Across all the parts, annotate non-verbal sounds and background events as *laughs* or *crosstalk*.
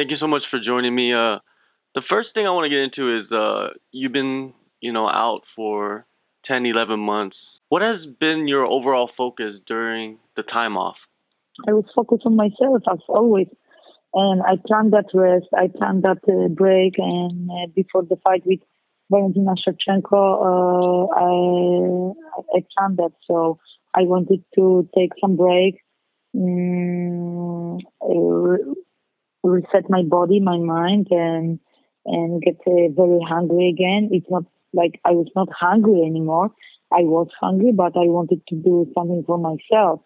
Thank you so much for joining me. Uh, the first thing I want to get into is uh, you've been, you know, out for 10, 11 months. What has been your overall focus during the time off? I was focused on myself as always, and I planned that rest. I planned that uh, break, and uh, before the fight with Valentina Shevchenko, uh, I, I planned that. So I wanted to take some break, um, reset my body, my mind, and and get uh, very hungry again. It's not like I was not hungry anymore. I was hungry, but I wanted to do something for myself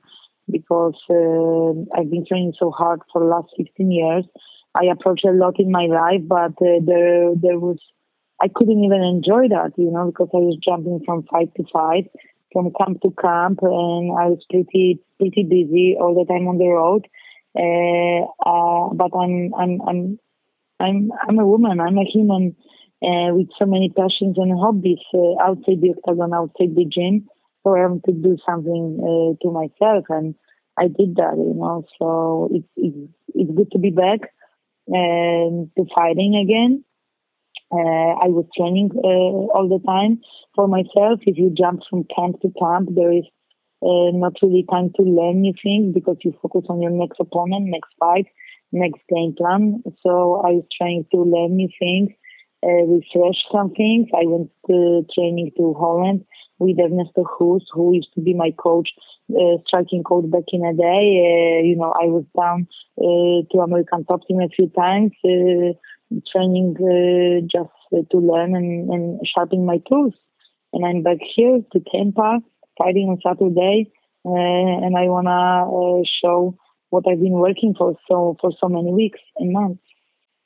because uh, I've been training so hard for the last 15 years. I approached a lot in my life, but uh, there there was I couldn't even enjoy that, you know, because I was jumping from fight to fight, from camp to camp, and I was pretty pretty busy all the time on the road. Uh, uh, but I'm I'm I'm I'm I'm a woman. I'm a human uh, with so many passions and hobbies outside the octagon, outside the gym. So I want to do something to myself, and I did that. You know, so it's it's it's good to be back and to fighting again. Uh, I was training uh, all the time for myself. If you jump from camp to camp, there is uh, not really time to learn new things because you focus on your next opponent, next fight, next game plan. So I was trying to learn new things, uh, refresh some things. I went to training to Holland with Ernesto Hoost, who used to be my coach, uh, striking coach back in a day. Uh, you know, I was down uh, to American Top Team a few times, uh, training uh, just to learn and, and sharpen my tools. And I'm back here to Tampa fighting on Saturday, uh, and I wanna uh, show what I've been working for so for so many weeks and months.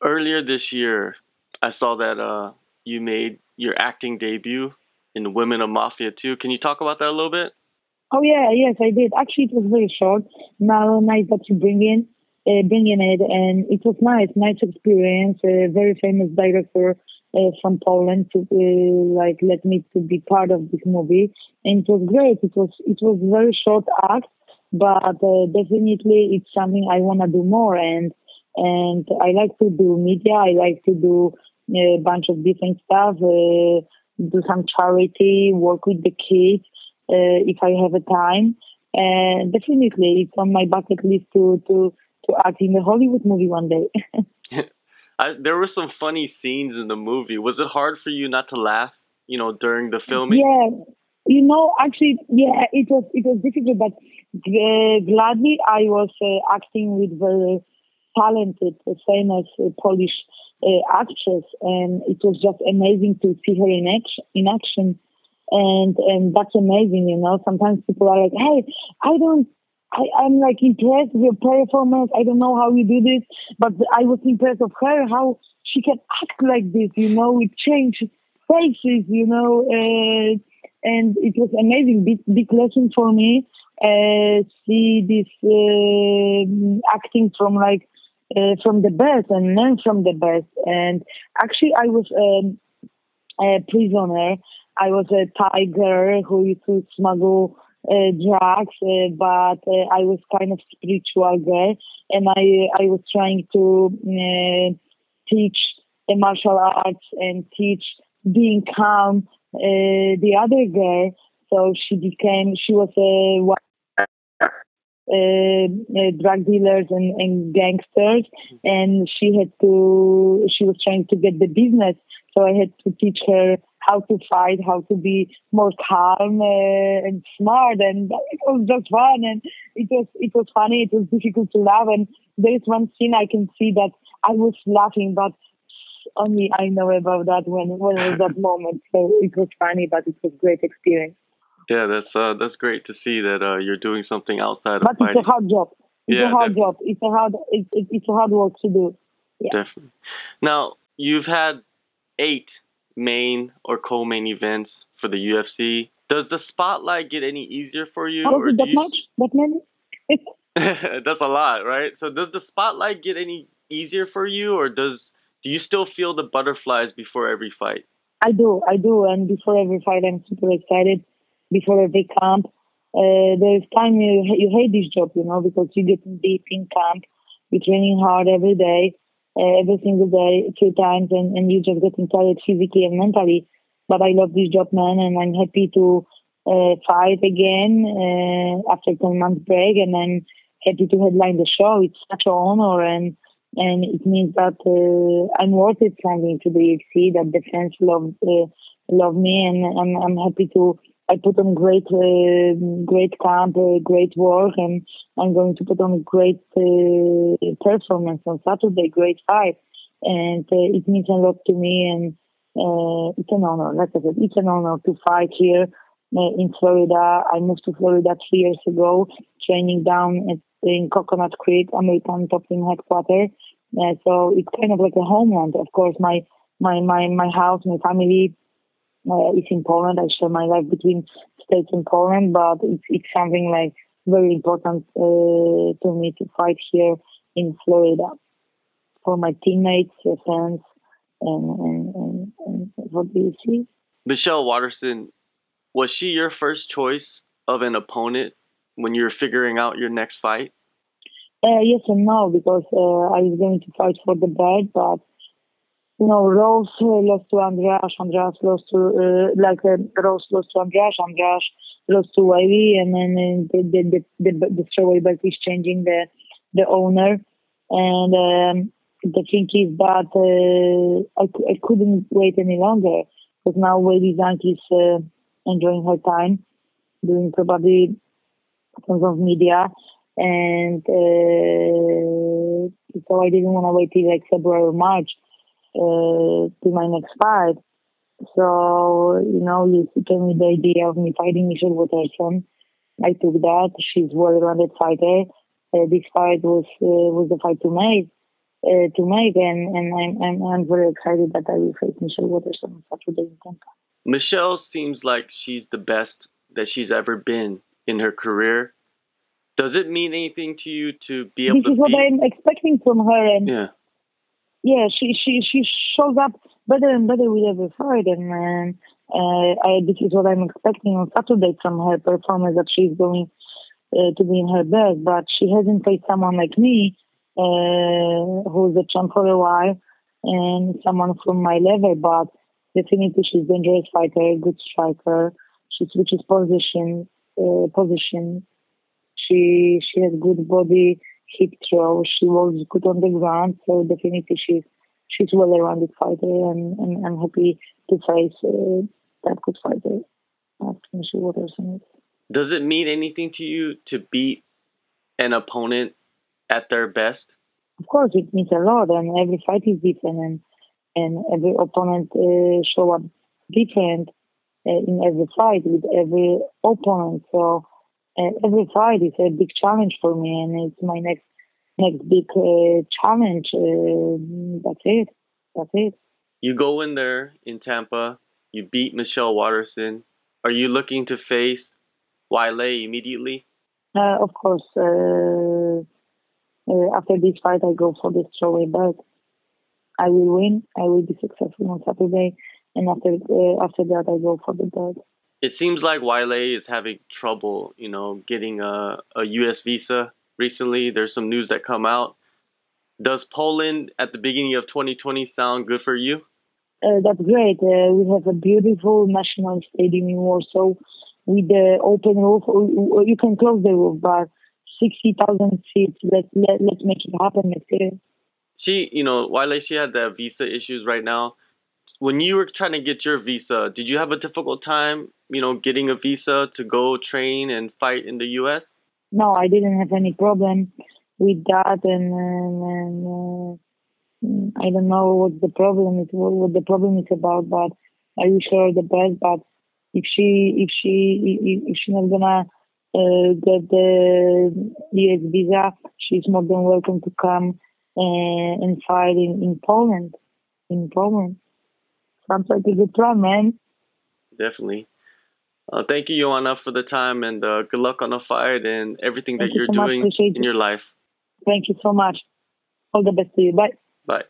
Earlier this year, I saw that uh, you made your acting debut in Women of Mafia 2. Can you talk about that a little bit? Oh yeah, yes, I did. Actually, it was very short. Now, nice that you bring in, uh, bring in it, and it was nice, nice experience. A very famous director uh, from Poland to uh, like let me to be part of this movie, and it was great. It was it was very short act, but uh, definitely it's something I want to do more. And and I like to do media. I like to do a bunch of different stuff. Uh, do some charity, work with the kids uh, if I have a time. And definitely, it's on my bucket list to to to act in a Hollywood movie one day. *laughs* *laughs* I, there were some funny scenes in the movie. Was it hard for you not to laugh, you know, during the filming? Yeah, you know, actually, yeah, it was it was difficult, but uh, gladly I was uh, acting with very talented, famous uh, Polish uh, actress, and it was just amazing to see her in action. In action, and and that's amazing, you know. Sometimes people are like, "Hey, I don't I, I'm like impressed with your performance. I don't know how you do this, but I was impressed of her, how she can act like this, you know, it change faces, you know, uh, and it was amazing, big, big lesson for me. Uh, see this uh, acting from like uh, from the best and learn from the best. And actually, I was um, a prisoner. I was a tiger who used to smuggle uh, drugs, uh, but uh, I was kind of spiritual girl, and I I was trying to teach the martial arts and teach being calm. the other girl, so she became she was a uh, uh, Uh, uh, drug dealers and, and, gangsters, mm-hmm. and she had to. She was trying to get the business, so I had to teach her how to fight, how to be more calm uh, and smart, and it was just fun. And it was it was funny. It was difficult to laugh, and there is one scene I can see that I was laughing, but only I know about that when when was that moment. So it was funny, but it was great experience. Yeah, that's uh, that's great to see that uh, you're doing something outside but of. But it's a hard job. It's yeah, a hard definitely. job. It's a hard it, it, it's a hard work to do. Yeah. Definitely. Now you've had eight main or co-main events for the UFC. Does the spotlight get any easier for you? Oh, that you... much? That many? *laughs* That's a lot, right? So does the spotlight get any easier for you, or does do you still feel the butterflies before every fight? I do, I do, and before every fight, I'm super excited. Before every camp, uh, there's time you you hate this job, you know, because you get deep in camp, you're training hard every day, uh, every single day, few times, and, and you just getting tired physically and mentally. But I love this job, man, and I'm happy to uh, fight again uh, after 10 months break, and I'm happy to headline the show. It's such an honor, and and it means that uh, I'm worth it something to the UFC. That the fans love uh, love me, and I'm I'm happy to. I put on great uh, great camp, uh, great work, and I'm going to put on great uh, performance on Saturday. Great fight, and uh, it means a lot to me, and uh, it's an honor. Like I said, it's an honor to fight here uh, in Florida. I moved to Florida three years ago, training down at, in Coconut Creek, American Top Team headquarters. So it's kind of like a homeland. Of course, my my my my house, my family uh, is in Poland. I share my life between states and Poland, but it's it's something like very important uh, to me to fight here in Florida for my teammates, friends, and, and, and, and what do you see? Michelle Waterson, was she your first choice of an opponent when you were figuring out your next fight? Uh, yes and no, because uh, I was going to fight for the belt, but you know, Rose uh, lost to Andrade, Andrade lost to uh, like uh, Rose lost to Andrade, Andrade lost to Weili, and then the the the, the, the strawweight belt is changing the the owner, and um, the thing is that uh, I, I couldn't wait any longer because now Weili Zhang is uh, enjoying her time, doing probably tons of media, and uh, so I didn't want to wait till like February or March uh, to my next fight. So you know, you gave me the idea of me fighting Michelle Waterson. I took that. She's well-rounded fighter. Uh, this fight was uh, was the fight to make. Uh, to make, and, and I'm, I'm, I'm very excited that I will face Michelle Waterson on Saturday in Tampa. Michelle seems like she's the best that she's ever been in her career. Does it mean anything to you to be able this to? This is what I'm expecting from her, and yeah, yeah, she she she shows up better and better with every fight, and uh, I, this is what I'm expecting on Saturday from her performance that she's going uh, to be in her best. But she hasn't faced someone like me, uh, who's a champ for a while, and someone from my level, but definitely she's a dangerous fighter, a good striker. She switches position, uh, position. She she has good body, hip throw. She was good on the ground, so definitely she's she's well-rounded fighter, and, and I'm happy to face uh, that good fighter after Michelle Waterson. Does it mean anything to you to beat an opponent at their best? Of course, it means a lot, and every fight is different, and and every opponent uh, show up different uh, in every fight with every opponent. So uh, every fight is a big challenge for me, and it's my next next big uh, challenge. Uh, that's it. That's it. You go in there in Tampa. You beat Michelle Waterson. Are you looking to face Weili immediately? Uh, of course. Uh, after this fight, I go for the strawweight belt. I will win. I will be successful on Saturday, and after uh, after that, I go for the belt. It seems like Weili is having trouble, you know, getting a, a U.S. visa recently. There's some news that come out. Does Poland at the beginning of 2020 sound good for you? Uh, that's great. Uh, we have a beautiful national stadium in Warsaw with the open roof. You can close the roof, but 60,000 seats. Let, let, let's make it happen next year she, you know, Weili, she had the visa issues right now. When you were trying to get your visa, did you have a difficult time, you know, getting a visa to go train and fight in the U.S.? No, I didn't have any problem with that, and, and, uh, I don't know what the problem is, what the problem is about, but I wish her the best. But if she, if she, if she's not gonna uh, get the U.S. visa, she's more than welcome to come and, and fight in, in Poland. In Poland. Sounds like a good plan, man. Definitely. Uh, thank you, Joanna, for the time and uh, good luck on the fight and everything thank that you're so doing in your life. Thank you so much. All the best to you. Bye. Bye.